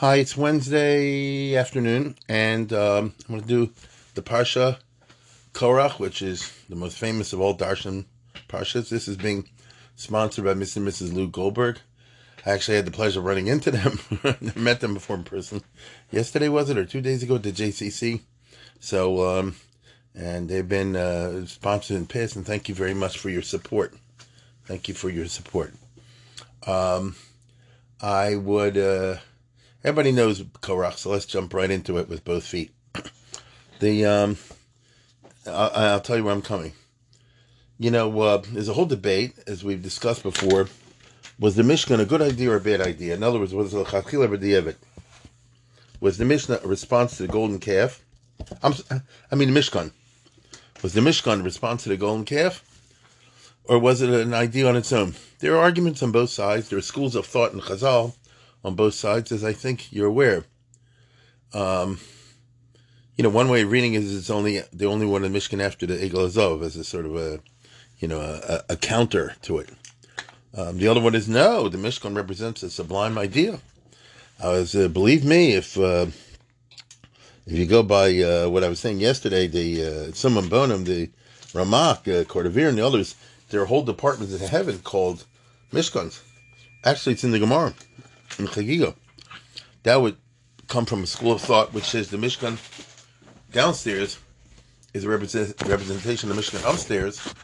Hi, it's Wednesday afternoon, and um, I'm going to do the Parsha Korach, which is the most famous of all Darshan Parshas. This is being sponsored by Mr. and Mrs. Lou Goldberg. I actually had the pleasure of running into them. Never met them before in person. Yesterday was it, or two days ago at the JCC? So, um, and they've been uh, sponsored in past, and thank you very much for your support. Thank you for your support. Um, I would. Uh, everybody knows Korach, so let's jump right into it with both feet. The um, I, will tell you where I'm coming. You know, uh, there's a whole debate, as we've discussed before. Was the Mishkan a good idea or a bad idea? In other words, was the it a Was the Mishnah a response to the golden calf? I'm, I mean, the Mishkan. Was the Mishkan a response to the golden calf? Or was it an idea on its own? There are arguments on both sides. There are schools of thought in Chazal on both sides, as I think you're aware. Um, you know, one way of reading is it's only the only one in Mishkan after the Egel Hazahav as a sort of a, you know, a, a counter to it. Um, the other one is no, the Mishkan represents a sublime idea. I was, uh, believe me, if uh, if you go by uh, what I was saying yesterday, the uh, Bonum, the Ramak, uh, Cordovero, and the others, there are whole departments in heaven called Mishkans. Actually, it's in the Gemara, Chagiga. That would come from a school of thought which says the Mishkan downstairs is a represent, representation of the Mishkan upstairs,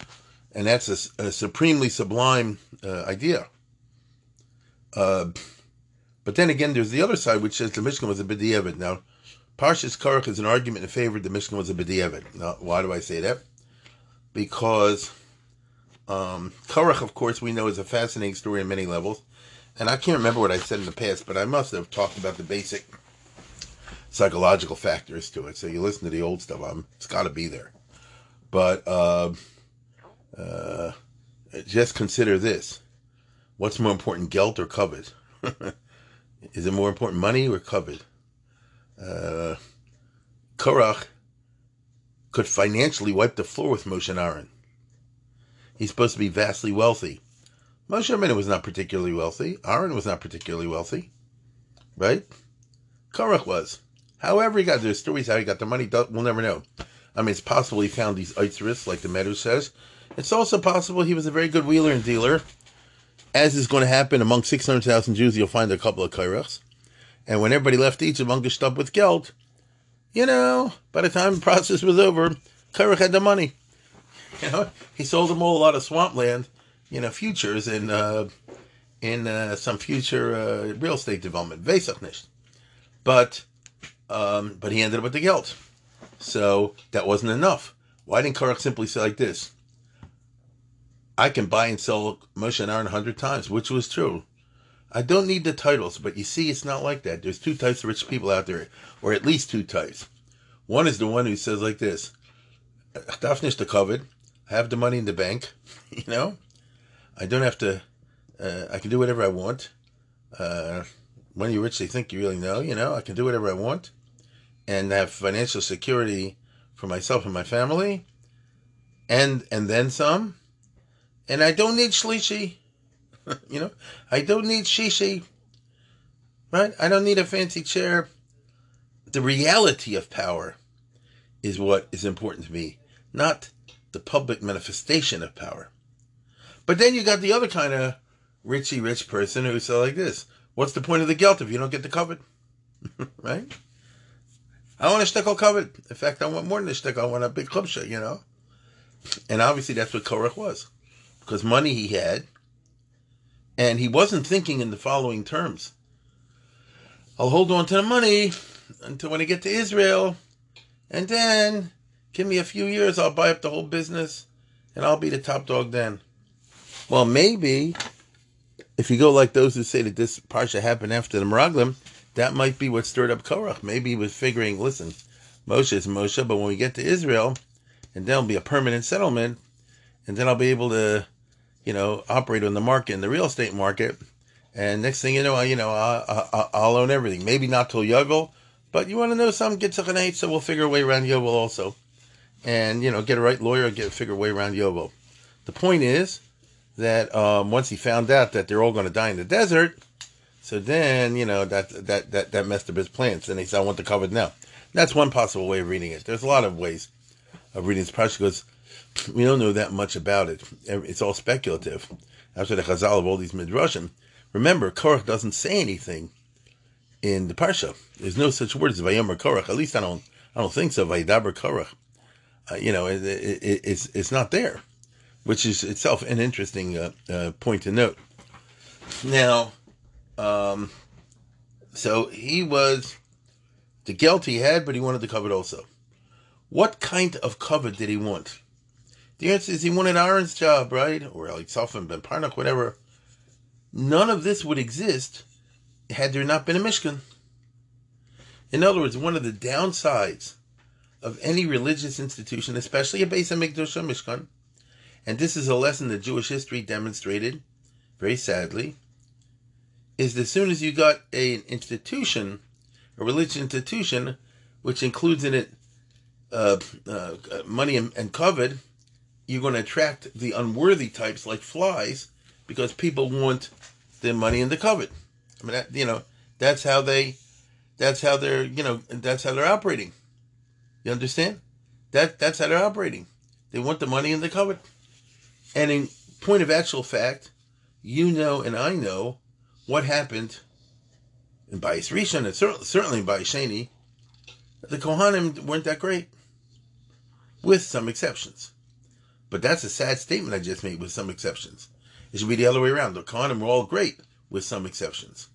and that's a, a supremely sublime uh, idea. Uh, but then again, there's the other side, which says the Mishkan was a b'diavad. Now, Parshas Korach is an argument in favor of the Mishkan was a b'diavad. Now, why do I say that? Because um, Korach, of course, we know is a fascinating story on many levels. And I can't remember what I said in the past, but I must have talked about the basic psychological factors to it. So you listen to the old stuff, I'm, it's got to be there. But uh, uh, just consider this: what's more important, gelt or koved? Is it more important, money or koved? Uh, Korach could financially wipe the floor with Moshe and Aaron. He's supposed to be vastly wealthy. Moshe Rabbeinu was not particularly wealthy. Aaron was not particularly wealthy, right? Korach was. However, he got the stories how he got the money. We'll never know. I mean, it's possible he found these Eitzris, like the Meadow says. It's also possible he was a very good wheeler and dealer. As is going to happen among 600,000 Jews, you'll find a couple of Kairachs. And when everybody left Egypt, ungeshed up with Geld, you know, by the time the process was over, Kairach had the money. You know, he sold them all a lot of swampland, you know, futures in uh, in uh, some future uh, real estate development. Vesach But um, but he ended up with the gelt. So that wasn't enough. Why didn't Korach simply say like this? I can buy and sell Moshe and Aaron a hundred times, which was true. I don't need the titles, but you see, it's not like that. There's two types of rich people out there, or at least two types. One is the one who says like this: "Dafnish the koved. I have the money in the bank. You know, I don't have to. Uh, I can do whatever I want. Uh, when you're rich, they think you really know. You know, I can do whatever I want and have financial security for myself and my family, and and then some. And I don't need shlishi. you know, I don't need shishi. Right? I don't need a fancy chair. The reality of power is what is important to me, not the public manifestation of power. But then you got the other kind of richy rich person who said like this. What's the point of the gelt if you don't get the koved? right? I want a shtickle koved. In fact, I want more than a shtickle. I want a big klubsha, you know? And obviously that's what Korach was. Because money he had, and he wasn't thinking in the following terms. I'll hold on to the money until when I get to Israel, and then give me a few years, I'll buy up the whole business, and I'll be the top dog then. Well, maybe if you go like those who say that this parsha happened after the Meraglim, that might be what stirred up Korach. Maybe he was figuring, listen, Moshe is Moshe, but when we get to Israel, and there'll be a permanent settlement, and then I'll be able to, you know, operate on the market, in the real estate market. And next thing you know, I, you know, I, will own everything. Maybe not till Yovel, but you want to know something? Get to so we'll figure a way around Yovel also, and you know, get a right lawyer, get figure a way around Yovel. The point is that um, once he found out that they're all going to die in the desert, so then you know that that that that messed up his plans. And he said, "I want the koved now." That's one possible way of reading it. There's a lot of ways of reading this parsha because we don't know that much about it. It's all speculative. After the Chazal of all these midrashim, remember Korach doesn't say anything in the parsha. There's no such word as Vayomer Korach. At least I don't I don't think so. Vayidaber Korach. Uh, you know, it, it, it's it's not there which is itself an interesting uh, uh, point to note. Now, um, so he was the gelt he had, but he wanted the koved also. What kind of koved did he want? The answer is he wanted Aaron's job, right? Or Safan Ben Parnach, whatever. None of this would exist had there not been a Mishkan. In other words, one of the downsides of any religious institution, especially a Bais Hamikdash Mishkan, and this is a lesson that Jewish history demonstrated, very sadly, is that as soon as you got an institution, a religious institution, which includes in it uh, uh, money and, and koved, you're going to attract the unworthy types like flies because people want their money and the koved. I mean, that, you know, that's how they, that's how they're, you know, that's how they're operating. You understand? That that's how they're operating. They want the money and the koved. And in point of actual fact, you know and I know what happened in Bayis Rishon and certainly in Bayis Sheni. The Kohanim weren't that great, with some exceptions. But that's a sad statement I just made, with some exceptions. It should be the other way around. The Kohanim were all great, with some exceptions.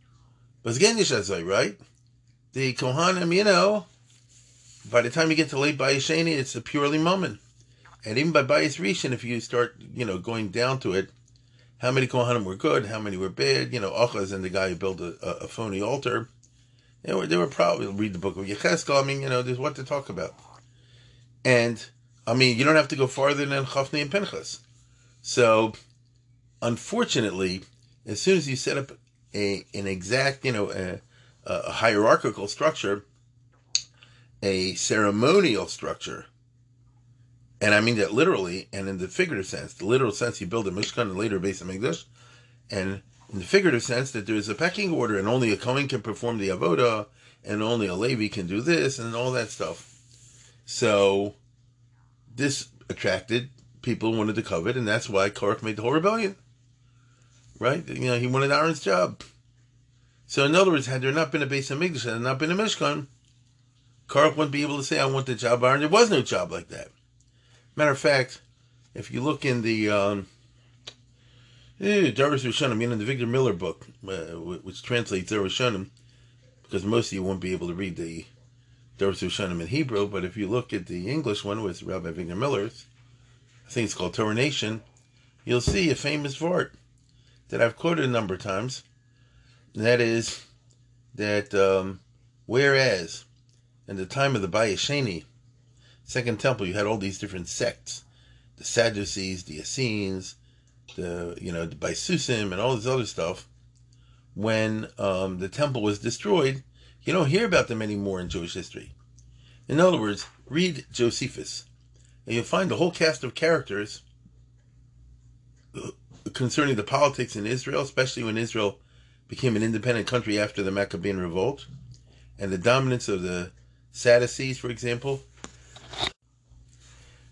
But again, you should say, right? The Kohanim, you know, by the time you get to late Bayis Sheni, it's a purely moment. And even by Bayis Rishon, if you start, you know, going down to it, how many Kohanim were good, how many were bad, you know, Achaz and the guy who built a, a, a phony altar, they were, they were probably, read the book of Yecheskel, I mean, you know, there's what to talk about. And, I mean, you don't have to go farther than Chafni and Pinchas. So, unfortunately, as soon as you set up a an exact, you know, a, a hierarchical structure, a ceremonial structure, and I mean that literally and in the figurative sense. The literal sense, you build a Mishkan and later base of English, and in the figurative sense that there is a pecking order, and only a Kohen can perform the avoda, and only a Levi can do this, and all that stuff. So, this attracted people wanted to koved, and that's why Korach made the whole rebellion. Right? You know, he wanted Aaron's job. So, in other words, had there not been a base of English, had there not been a Mishkan, Korach wouldn't be able to say, I want the job Aaron. There was no job like that. Matter of fact, if you look in the um, Doros Rishonim, know, the Victor Miller book, uh, which translates Rishonim, because most of you won't be able to read the Doros Rishonim in Hebrew, but if you look at the English one with Rabbi Victor Miller's, I think it's called Torah Nation, you'll see a famous vort that I've quoted a number of times. And that is that um, whereas in the time of the Bayis Sheni, Second Temple, you had all these different sects, the Sadducees, the Essenes, the you know the Baitusim, and all this other stuff. When um, the temple was destroyed, you don't hear about them anymore in Jewish history. In other words, read Josephus, and you'll find a whole cast of characters concerning the politics in Israel, especially when Israel became an independent country after the Maccabean revolt, and the dominance of the Sadducees, for example,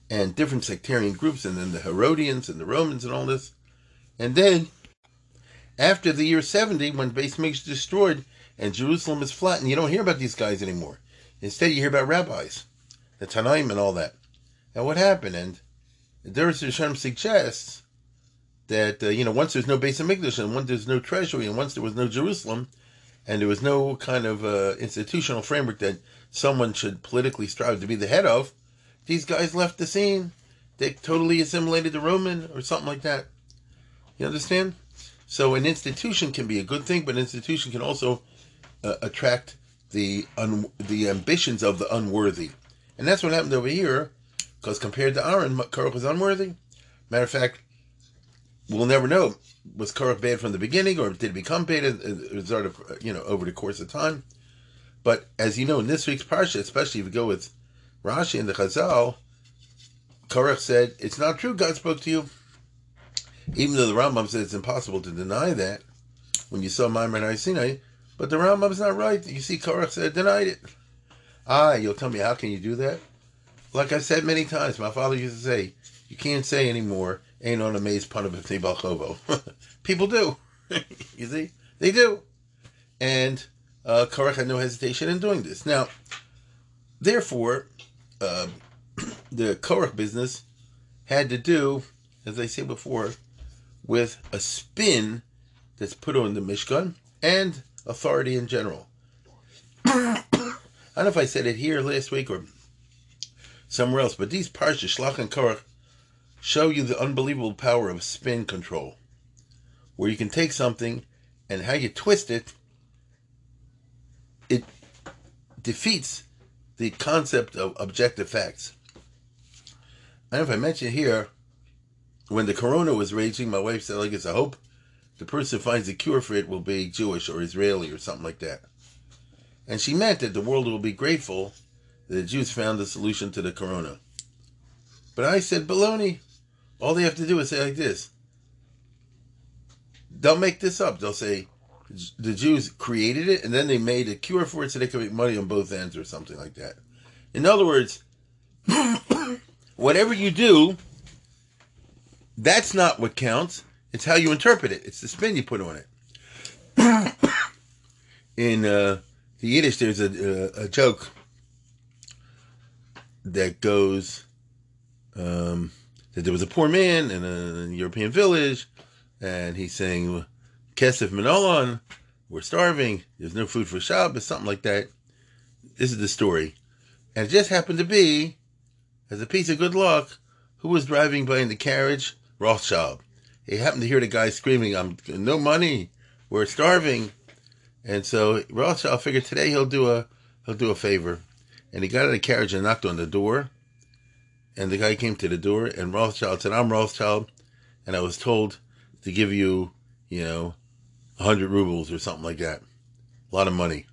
and different sectarian groups, and then the Herodians and the Romans and all this. And then, after the year 70, when Base Mikdash destroyed and Jerusalem is flattened, you don't hear about these guys anymore. Instead, you hear about rabbis, the Tanaim and all that. And what happened? And Derek Hashem suggests that, uh, you know, once there's no Bais Hamikdash, and once there's no treasury, and once there was no Jerusalem, and there was no kind of uh, institutional framework that someone should politically strive to be the head of, these guys left the scene. They totally assimilated the Roman or something like that. You understand? So an institution can be a good thing, but an institution can also uh, attract the un- the ambitions of the unworthy, and that's what happened over here. Because compared to Aaron, Korach was unworthy. Matter of fact, we'll never know was Korach bad from the beginning, or did it become bad as result of you know over the course of time. But as you know, in this week's parsha, especially if you go with Rashi and the Chazal, Korach said, "It's not true. God spoke to you." Even though the Rambam said it's impossible to deny that when you saw Maimon Sinai, but the Rambam's not right. You see, Korach said denied it. Ah, you'll tell me how can you do that? Like I said many times, my father used to say, you can't say anymore, ain't on a maze punabifni balchovo. People do. you see? They do. And uh, Korach had no hesitation in doing this. Now, therefore, uh, the Korach business had to do, as I said before, with a spin that's put on the Mishkan and authority in general. I don't know if I said it here last week or somewhere else, but these parshas, Shlach and Korach, show you the unbelievable power of spin control, where you can take something and how you twist it, it defeats the concept of objective facts. I don't know if I mentioned here, when the corona was raging, my wife said, like, it's a hope the person who finds a cure for it will be Jewish or Israeli or something like that. And she meant that the world will be grateful that the Jews found the solution to the corona. But I said, baloney. All they have to do is say like this. They'll make this up. They'll say the Jews created it and then they made a cure for it so they could make money on both ends or something like that. In other words, whatever you do, that's not what counts. It's how you interpret it. It's the spin you put on it. In uh, the Yiddish, there's a, a, a joke that goes um, that there was a poor man in a European village, and he's saying, "Kesef Manolan, we're starving. There's no food for Shabbos, something like that." This is the story, and it just happened to be, as a piece of good luck, who was driving by in the carriage? Rothschild he happened to hear the guy screaming, "I'm no money, we're starving," and so Rothschild figured today he'll do a he'll do a favor, and he got out of the carriage and knocked on the door, and the guy came to the door, and Rothschild said, "I'm Rothschild, and I was told to give you, you know, a hundred rubles or something like that, a lot of money."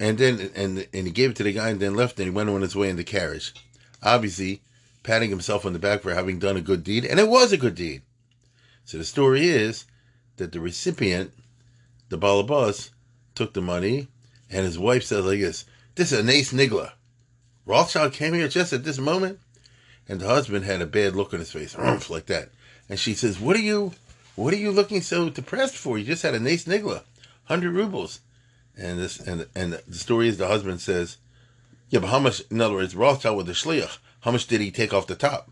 And then and and he gave it to the guy and then left and he went on his way in the carriage. Obviously, patting himself on the back for having done a good deed, and it was a good deed. So the story is that the recipient, the balabas, took the money, and his wife says like this, this is a nice nigla. Rothschild came here just at this moment, and the husband had a bad look on his face, like that. And she says, what are you, what are you looking so depressed for? You just had a nice nigla, 100 rubles. And this, and, and the story is the husband says, yeah, but how much, in other words, Rothschild with the shliach. How much did he take off the top?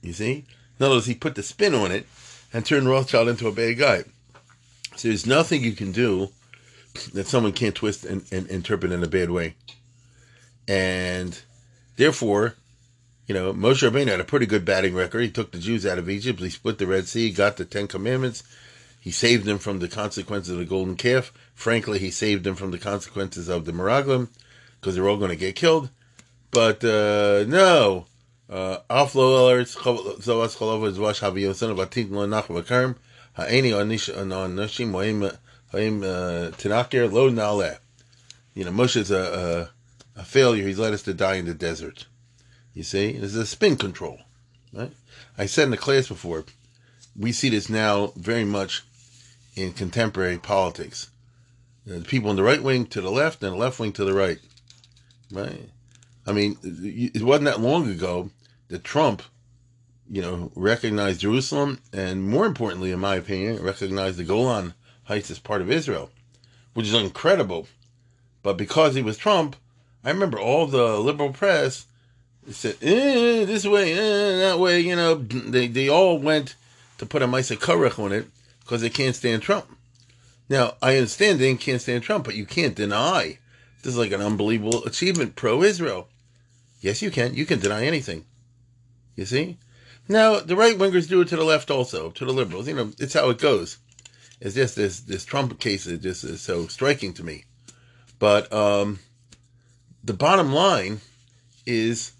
You see? In other words, he put the spin on it and turned Rothschild into a bad guy. So there's nothing you can do that someone can't twist and, and interpret in a bad way. And therefore, you know, Moshe Rabbeinu had a pretty good batting record. He took the Jews out of Egypt. He split the Red Sea, got the Ten Commandments. He saved them from the consequences of the golden calf. Frankly, he saved them from the consequences of the Miraglim because they're all going to get killed. But uh, no. You know, Moshe is a, a, a failure. He's led us to die in the desert. You see, there's a spin control. Right? I said in the class before, we see this now very much in contemporary politics. The people in the right wing to the left and the left wing to the right. Right? I mean, it wasn't that long ago that Trump, you know, recognized Jerusalem and, more importantly, in my opinion, recognized the Golan Heights as part of Israel, which is incredible. But because he was Trump, I remember all the liberal press said, eh, this way, eh, that way, you know, they, they all went to put a Maisa Korach on it because they can't stand Trump. Now, I understand they can't stand Trump, but you can't deny this is like an unbelievable achievement pro Israel. Yes, you can. You can deny anything. You see? Now the right wingers do it to the left also, to the liberals. You know, it's how it goes. It's just this this Trump case is just is so striking to me. But um, the bottom line is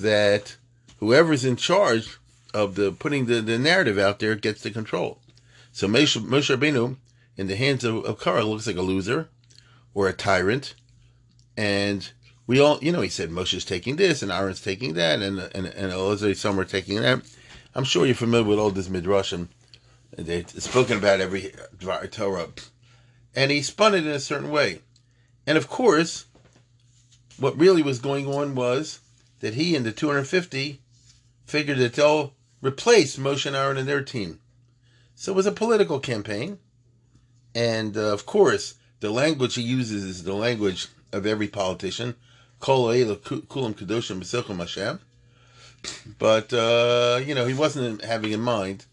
that whoever's in charge of the putting the, the narrative out there gets the control. So Moshe, Moshe Rabbeinu, in the hands of, of Kara, looks like a loser or a tyrant, and we all, you know, he said Moshe's taking this and Aaron's taking that, and and and Elazar some are taking that. I'm sure you're familiar with all this midrashim. They've spoken about every Torah, and he spun it in a certain way, and of course, what really was going on was that he and the 250 figured that they'll replace Moshe and Aaron and their team. So it was a political campaign, and uh, of course, the language he uses is the language of every politician. But uh, you know, he wasn't having in mind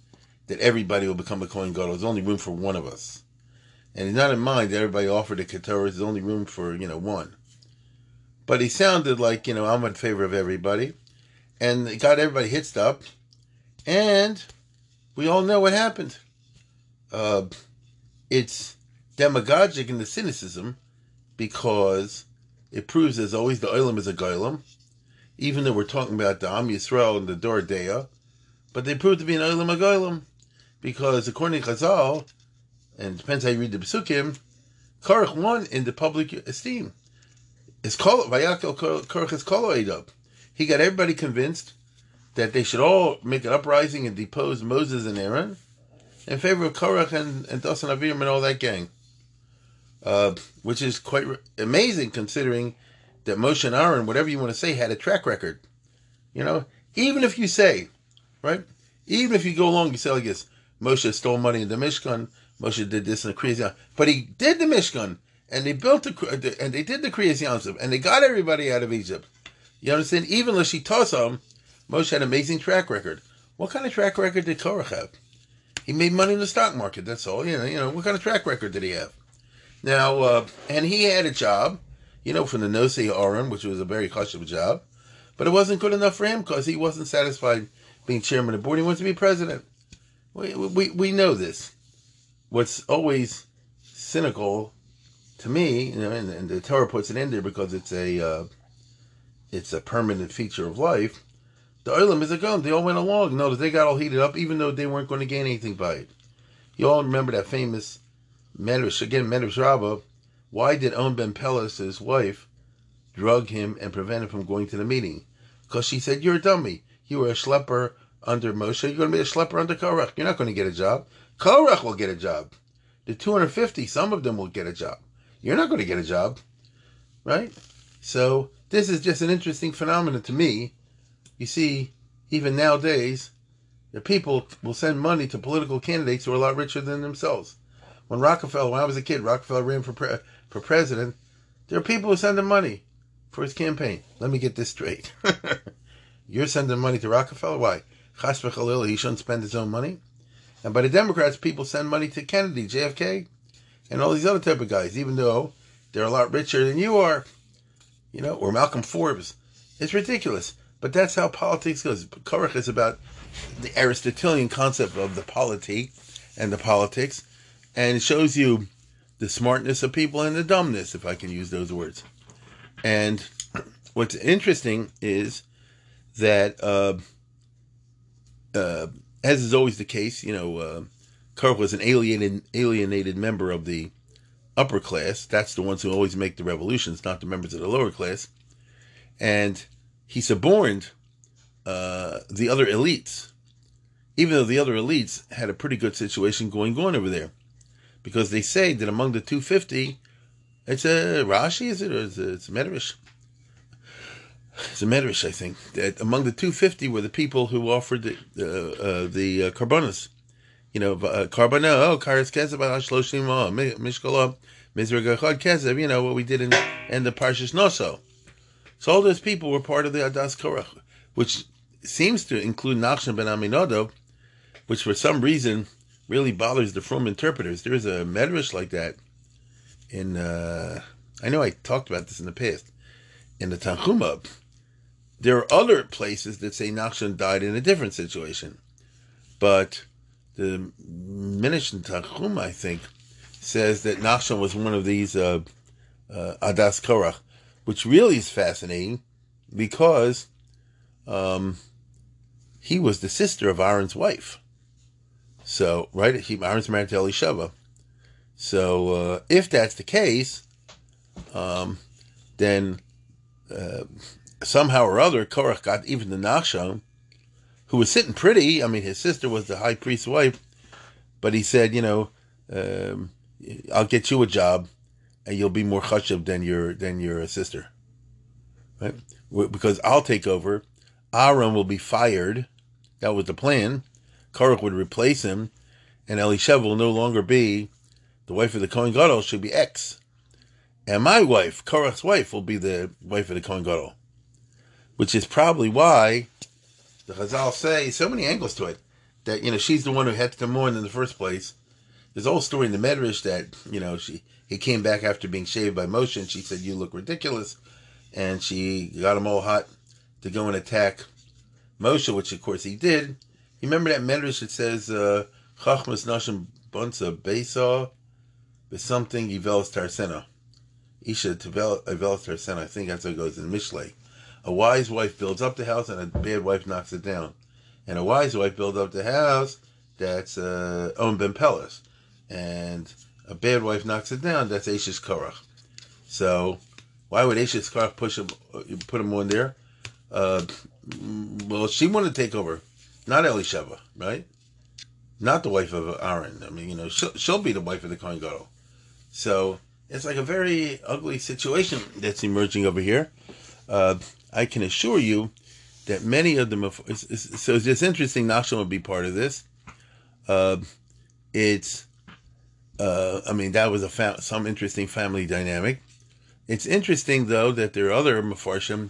that everybody will become a Kohen Gadol. There's only room for one of us, and he's not in mind that everybody offered a Ketoris. There's only room for you know one. But he sounded like you know I'm in favor of everybody, and it got everybody hitched up, and we all know what happened. Uh, it's demagogic in the cynicism because it proves as always the Olam is a Goylem, even though we're talking about the Am Yisrael and the Dor Deya, but they prove to be an Olam a Goylem because according to Chazal, and depends how you read the Pesukim, Korach won in the public esteem. It's called Vayakel Korach is called He got everybody convinced that they should all make an uprising and depose Moses and Aaron in favor of Korach and, and Aviram and all that gang. Uh, which is quite amazing considering that Moshe and Aaron, whatever you want to say, had a track record. You know, even if you say, right, even if you go along, you say like this, Moshe stole money in the Mishkan, Moshe did this the Kriyas but he did the Mishkan, and they built the, and they did the Kriyas Yamsuf, and they got everybody out of Egypt. You understand? Even Lashitosam, Moshe had an amazing track record. What kind of track record did Korach have? He made money in the stock market. That's all. You know. You know what kind of track record did he have? Now, uh, and he had a job, you know, from the Nosei Oren, which was a very chashuv job, but it wasn't good enough for him because he wasn't satisfied being chairman of the board. He wants to be president. We, we, we know this. What's always cynical to me, you know, and, and the Torah puts it in there because it's a uh, it's a permanent feature of life. The Olam is a gun. They all went along. Notice they got all heated up, even though they weren't going to gain anything by it. You all remember that famous Medrash, again, Medrash Rabbah, why did On Ben Pelas, his wife, drug him and prevent him from going to the meeting? Because she said, You're a dummy. You were a schlepper under Moshe. You're going to be a schlepper under Korach. You're not going to get a job. Korach will get a job. The 250, some of them will get a job. You're not going to get a job. Right? So, this is just an interesting phenomenon to me. You see, even nowadays, the people will send money to political candidates who are a lot richer than themselves. When Rockefeller, when I was a kid, Rockefeller ran for pre- for president. There are people who send him money for his campaign. Let me get this straight. You're sending money to Rockefeller? Why? Chas he shouldn't spend his own money. And by the Democrats, people send money to Kennedy, JFK, and all these other type of guys, even though they're a lot richer than you are. You know, or Malcolm Forbes. It's ridiculous. But that's how politics goes. Korach is about the Aristotelian concept of the polity and the politics, and it shows you the smartness of people and the dumbness, if I can use those words. And what's interesting is that, uh, uh, as is always the case, you know, uh, Kirk was an alienated alienated member of the upper class. That's the ones who always make the revolutions, not the members of the lower class. And he suborned uh, the other elites, even though the other elites had a pretty good situation going on over there because they say that among the 250, it's a Rashi, is it, or is it, it's a Medrash? It's a Medrash, I think. That among the 250 were the people who offered the uh, uh, the uh, korbanos. You know, uh, carbona, oh, kares kesev, shloshim, mishkala, mizrag achad kesev, you know, what we did in, in the Parshas Noso. So all those people were part of the Adas Korach, which seems to include Nachshon ben Aminadav, which for some reason really bothers the from interpreters. There's a medrash like that in, uh, I know I talked about this in the past, in the Tanchuma, there are other places that say Nachshon died in a different situation, but the Minishn Tachum, I think, says that Nachshon was one of these uh, uh, Adas Korach, which really is fascinating because um, he was the sister of Aaron's wife. So, right, he, Aaron's married to Elisheva. So, uh, if that's the case, um, then uh, somehow or other, Korach got even the Nachshon, who was sitting pretty. I mean, his sister was the high priest's wife, but he said, you know, um, I'll get you a job, and you'll be more chashuv than your than your sister, right? Because I'll take over. Aaron will be fired. That was the plan. Korach would replace him, and Elisheva will no longer be the wife of the Kohen Gadol. Should be X, and my wife, Korach's wife, will be the wife of the Kohen Gadol which is probably why the Chazal say so many angles to it that you know she's the one who had to mourn in the first place. There's a whole story in the Medrash that you know she he came back after being shaved by Moshe and she said you look ridiculous, and she got him all hot to go and attack Moshe, which of course he did. You remember that Medrash that says uh, Chachmas Nashim Bunsa Besa something Yivelis Tarsena. Isha Yivelis Tarsena. I think that's how it goes in Mishlei. A wise wife builds up the house, and a bad wife knocks it down. And a wise wife builds up the house that's uh, On Ben Pelas. And a bad wife knocks it down, that's Eshes Korach. So, why would Eshes Korach push him, put him on there? Uh, well, she wanted to take over, not Elisheva, right? Not the wife of Aaron. I mean, you know, she'll, she'll be the wife of the Kohen Gadol. So, it's like a very ugly situation that's emerging over here. Uh, I can assure you that many of them. So it's just interesting. Nachshon will be part of this. Uh, it's, uh, I mean, that was a fa- some interesting family dynamic. It's interesting though that there are other mafarshim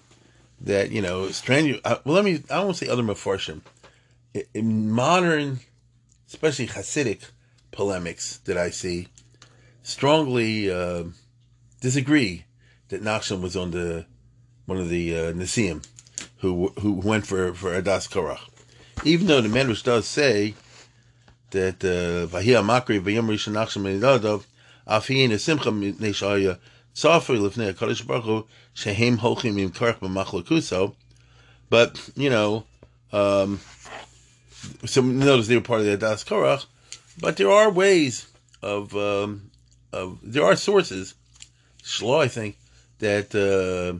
that you know strange. Uh, well, let me. I won't say other mafarshim. In modern, especially Hasidic polemics that I see, strongly uh, disagree that Nachshon was on the one of the uh, Nesiim, who who went for for Adas Korach. Even though the Medrash does say that Vahia Makri Vayim Rishon Nachshon Menidadav Afiyin Esimcha Tzafri Lifnei Hakadosh Baruch Hu Holchim Im Korach B'Machlakuso, but you know, um, so notice they were part of the Adas Korach, but there are ways of um, of there are sources, Shlo I think that. Uh,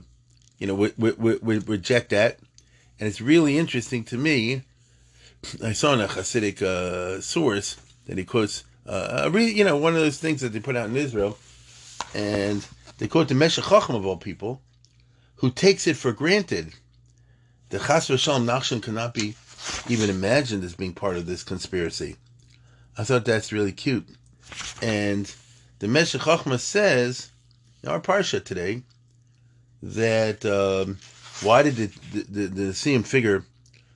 you know, we, we, we reject that. And it's really interesting to me. I saw in a Hasidic uh, source that he quotes, uh, really, you know, one of those things that they put out in Israel, and they quote the Meshech Chachma of all people, who takes it for granted that Chas v'Shalom Nachshon cannot be even imagined as being part of this conspiracy. I thought that's really cute. And the Meshech Chachma says, in our parsha today, that um, why did the the, the, the same figure?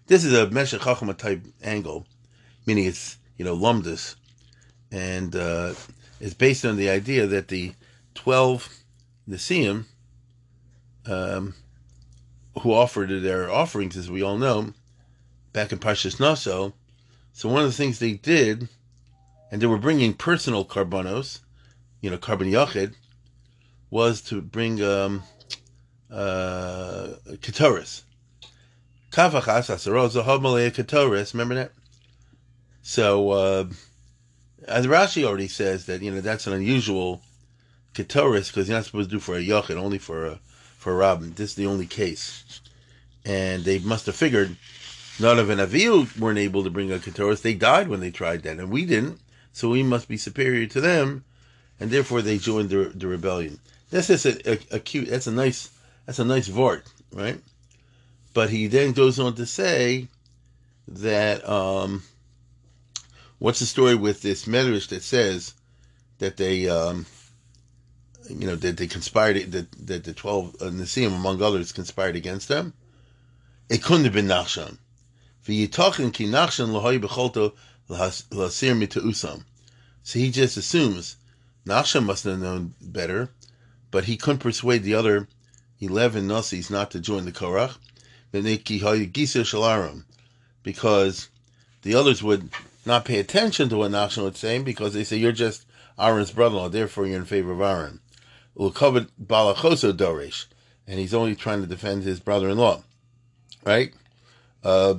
This is a Meshech Chachma type angle, meaning it's you know lumdus, and uh, it's based on the idea that the twelve Nesiim, um, who offered their offerings, as we all know, back in Parshas Naso. So one of the things they did, and they were bringing personal korbanos, you know, korban yachid, was to bring um, uh, Ketoris. Kavachas Asaroza Homalea Ketoris. Remember that? So, uh, as Rashi already says that you know that's an unusual Ketoris because you're not supposed to do for a Yochid, only for a for a Robin. This is the only case, and they must have figured none of an Aviu weren't able to bring a Ketoris. They died when they tried that, and we didn't. So we must be superior to them, and therefore they joined the, the rebellion. That's just a, a, a cute. That's a nice that's a nice vort, right? But he then goes on to say that um, what's the story with this medrash that says that they, um, you know, that they conspired that that the twelve uh, Nesiim, among others, conspired against them. It couldn't have been Nachshon. V'yitachin ki Nachshon lahoy becholto lasir usam. So he just assumes Nachshon must have known better, but he couldn't persuade the other 11 Nasis not to join the Korach. because the others would not pay attention to what Nachshon was saying because they say you're just Aaron's brother-in-law, therefore you're in favor of Aaron. And he's only trying to defend his brother-in-law, right? Uh,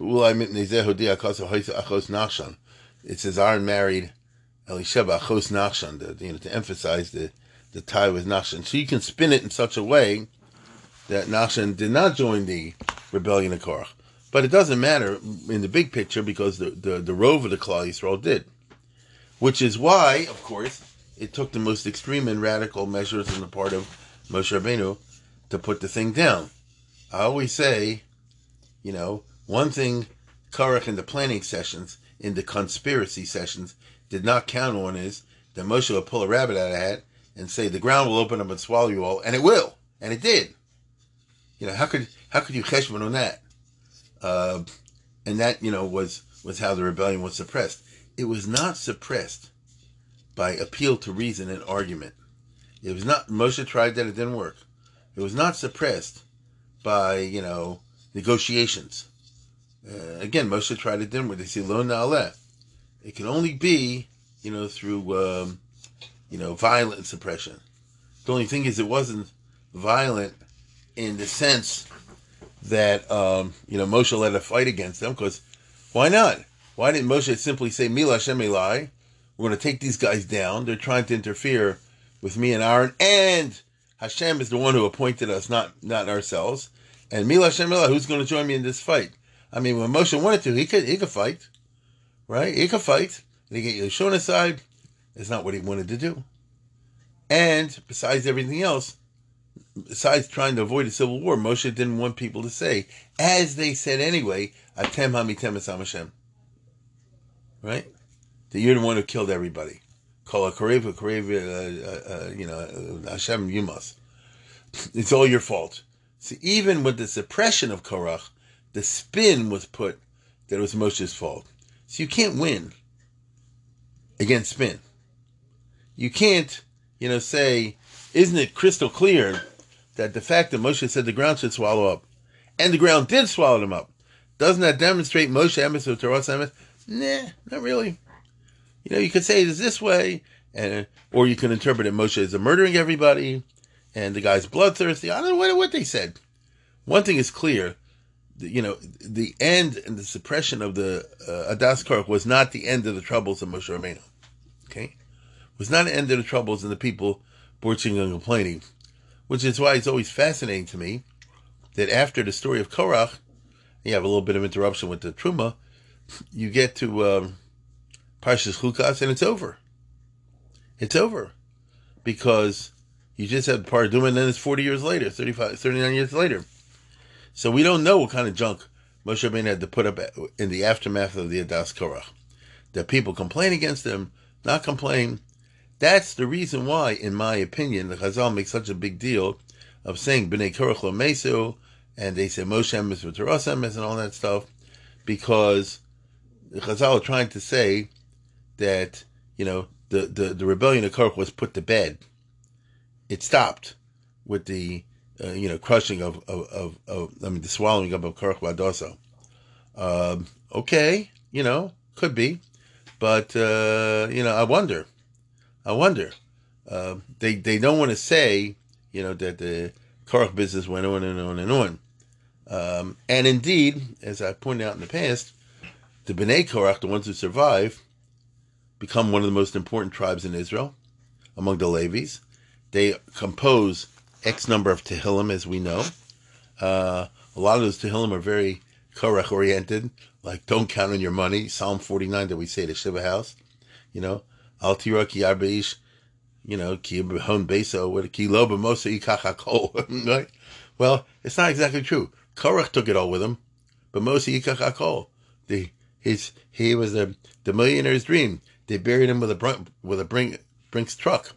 it says Aaron married Elisheva you know, to emphasize the the tie with Nachshon. So you can spin it in such a way that Nachshon did not join the rebellion of Korach. But it doesn't matter in the big picture because the, the, the rove of the Klal Yisrael did. Which is why, of course, it took the most extreme and radical measures on the part of Moshe Rabbeinu to put the thing down. I always say, you know, one thing Korach in the planning sessions, in the conspiracy sessions, did not count on is that Moshe would pull a rabbit out of a hat and say the ground will open up and swallow you all, and it will, and it did. You know, how could how could you cheshbon on that? Uh, and that you know was was how the rebellion was suppressed. It was not suppressed by appeal to reason and argument. It was not Moshe tried that it didn't work. It was not suppressed by you know negotiations. Uh, again, Moshe tried it didn't work. They say lo na'aleh. It can only be you know through um, you know violent suppression. The only thing is, it wasn't violent in the sense that um, you know Moshe led a fight against them because why not? Why didn't Moshe simply say Mila Elai? We're going to take these guys down. They're trying to interfere with me and Aaron, and Hashem is the one who appointed us, not not ourselves. And Mila Elai, who's going to join me in this fight? I mean, when Moshe wanted to, he could he could fight, right? He could fight. He get Yeshon aside. It's not what he wanted to do. And besides everything else, besides trying to avoid a civil war, Moshe didn't want people to say, as they said anyway, Atem Hamitem Hashem. Right? That you're the one who killed everybody. Kol Karev, Karev, uh, uh, uh, you know, Hashem Yumas. It's all your fault. See, even with the suppression of Korach, the spin was put that it was Moshe's fault. So you can't win against spin. You can't, you know, say, isn't it crystal clear that the fact that Moshe said the ground should swallow up, and the ground did swallow them up, doesn't that demonstrate Moshe emes or Torah emes? Nah, not really. You know, you could say it is this way, and or you can interpret it Moshe is murdering everybody, and the guy's bloodthirsty. I don't know what, they said. One thing is clear, you know, the end and the suppression of the uh, Adas Korach was not the end of the troubles of Moshe Rabbeinu. Okay, was not an end of the troubles and the people borching and complaining which is why it's always fascinating to me that after the story of Korach, you have a little bit of interruption with the Truma, you get to um, Parshas Chukas and it's over. It's over. Because you just had Paraduma and then it's 40 years later, 35, 39 years later. So we don't know what kind of junk Moshe Rabbeinu had to put up in the aftermath of the Adas Korach. That people complain against him, not complain, that's the reason why, in my opinion, the Chazal makes such a big deal of saying B'nai Korach Mesu, and they say Moshe Emes v'Teras Emes and all that stuff, because the Chazal are trying to say that, you know, the, the, the rebellion of Korach was put to bed. It stopped with the, uh, you know, crushing of, of, of, of, I mean, the swallowing up of Korach Badoso. Um, okay, you know, could be. But, uh, you know, I wonder I wonder. Uh, they they don't want to say, you know, that the Korach business went on and on and on. Um, and indeed, as I pointed out in the past, the Bnei Korach, the ones who survive, become one of the most important tribes in Israel among the Levis. They compose X number of Tehillim, as we know. Uh, a lot of those Tehillim are very Korach oriented, like don't count on your money, Psalm 49 that we say to Shiva House, you know, Al ki arbeish, you know, ki behon beso, with ki lo b'mosa ikach right? Well, it's not exactly true. Korach took it all with him, but Moshe ikach The his he was the the millionaire's dream. They buried him with a with a Brink, Brinks truck.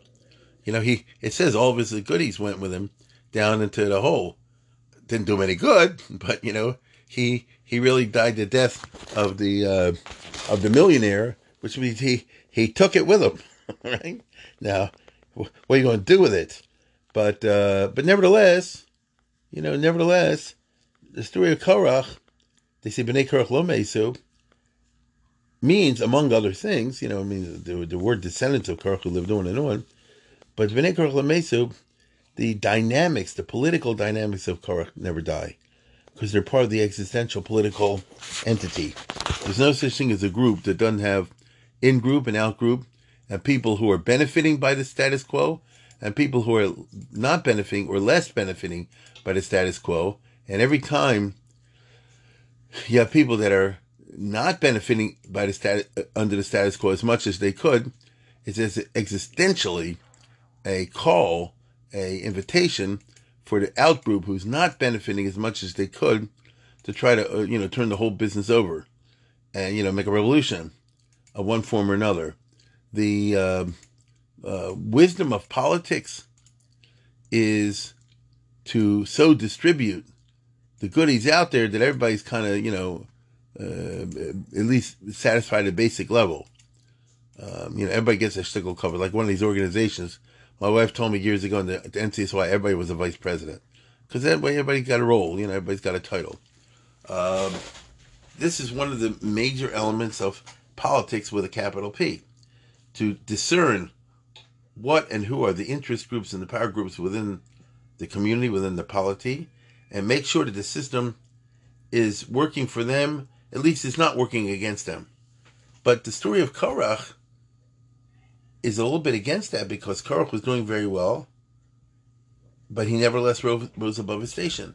You know, he it says all of his goodies went with him down into the hole. Didn't do him any good, but you know, he he really died the death of the uh, of the millionaire, which means he he took it with him. right now, what are you going to do with it? But uh, but nevertheless, you know, nevertheless, the story of Korach, they say Bnei Korach lo mesu, means, among other things, you know, I mean, the, the word descendants of Korach who lived on and on, but Bnei Korach lo mesu, the dynamics, the political dynamics of Korach never die because they're part of the existential political entity. There's no such thing as a group that doesn't have in group and out group, and people who are benefiting by the status quo, and people who are not benefiting or less benefiting by the status quo. And every time you have people that are not benefiting by the status under the status quo as much as they could, it's existentially a call, a invitation for the out group who's not benefiting as much as they could to try to uh, you know turn the whole business over and you know make a revolution of one form or another. The uh, uh, wisdom of politics is to so distribute the goodies out there that everybody's kind of you know uh, at least satisfied at a basic level. Um, you know, everybody gets their stickle covered. Like one of these organizations my wife told me years ago in the, the NCSY, everybody was a vice president because everybody, everybody got a role. You know, everybody's got a title. Um, this is one of the major elements of politics with a capital P to discern what and who are the interest groups and the power groups within the community, within the polity, and make sure that the system is working for them. At least it's not working against them. But the story of Korach is a little bit against that because Korach was doing very well, but he nevertheless rose, rose above his station.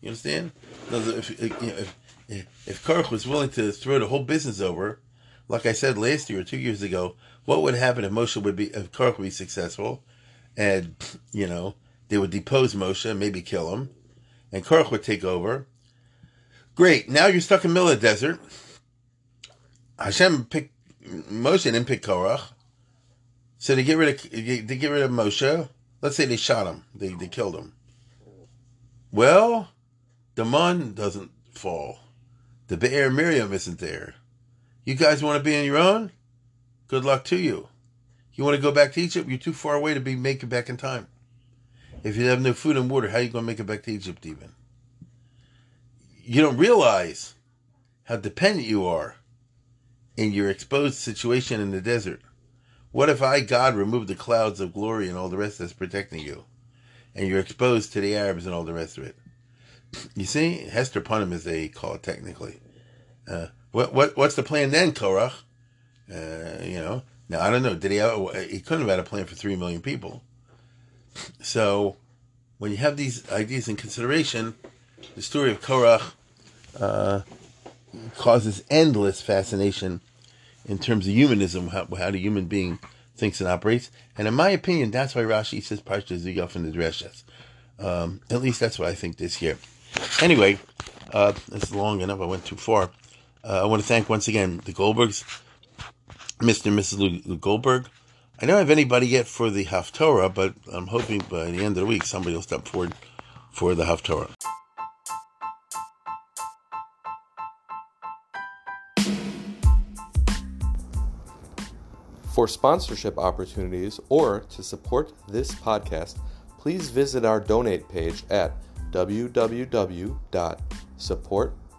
You understand? If, if, if Korach was willing to throw the whole business over, like I said last year or two years ago, what would happen if Moshe would be, if Korach would be successful, and you know they would depose Moshe and maybe kill him, and Korach would take over. Great. Now you're stuck in the middle of the desert. Hashem picked Moshe didn't pick Korach. So they get rid of they get rid of Moshe. Let's say they shot him. They they killed him. Well, the Mun doesn't fall. The Be'er Miriam isn't there. You guys want to be on your own? Good luck to you. You want to go back to Egypt? You're too far away to be making back in time. If you have no food and water, how are you going to make it back to Egypt even? You don't realize how dependent you are in your exposed situation in the desert. What if I, God, remove the clouds of glory and all the rest that's protecting you? And you're exposed to the Arabs and all the rest of it. You see, Hester Punim is they call it technically. Uh, what what what's the plan then, Korach? Uh, you know, now I don't know. Did he? Have, he couldn't have had a plan for three million people. So, when you have these ideas in consideration, the story of Korach uh, causes endless fascination in terms of humanism, how, how the human being thinks and operates. And in my opinion, that's why Rashi says Parsha Zuyaf in the. Um, at least that's what I think this year. Anyway, uh, is long enough. I went too far. Uh, I want to thank once again the Goldbergs, Mr. and Mrs. Goldberg. I don't have anybody yet for the Haftorah, but I'm hoping by the end of the week somebody will step forward for the Haftorah. For sponsorship opportunities or to support this podcast, please visit our donate page at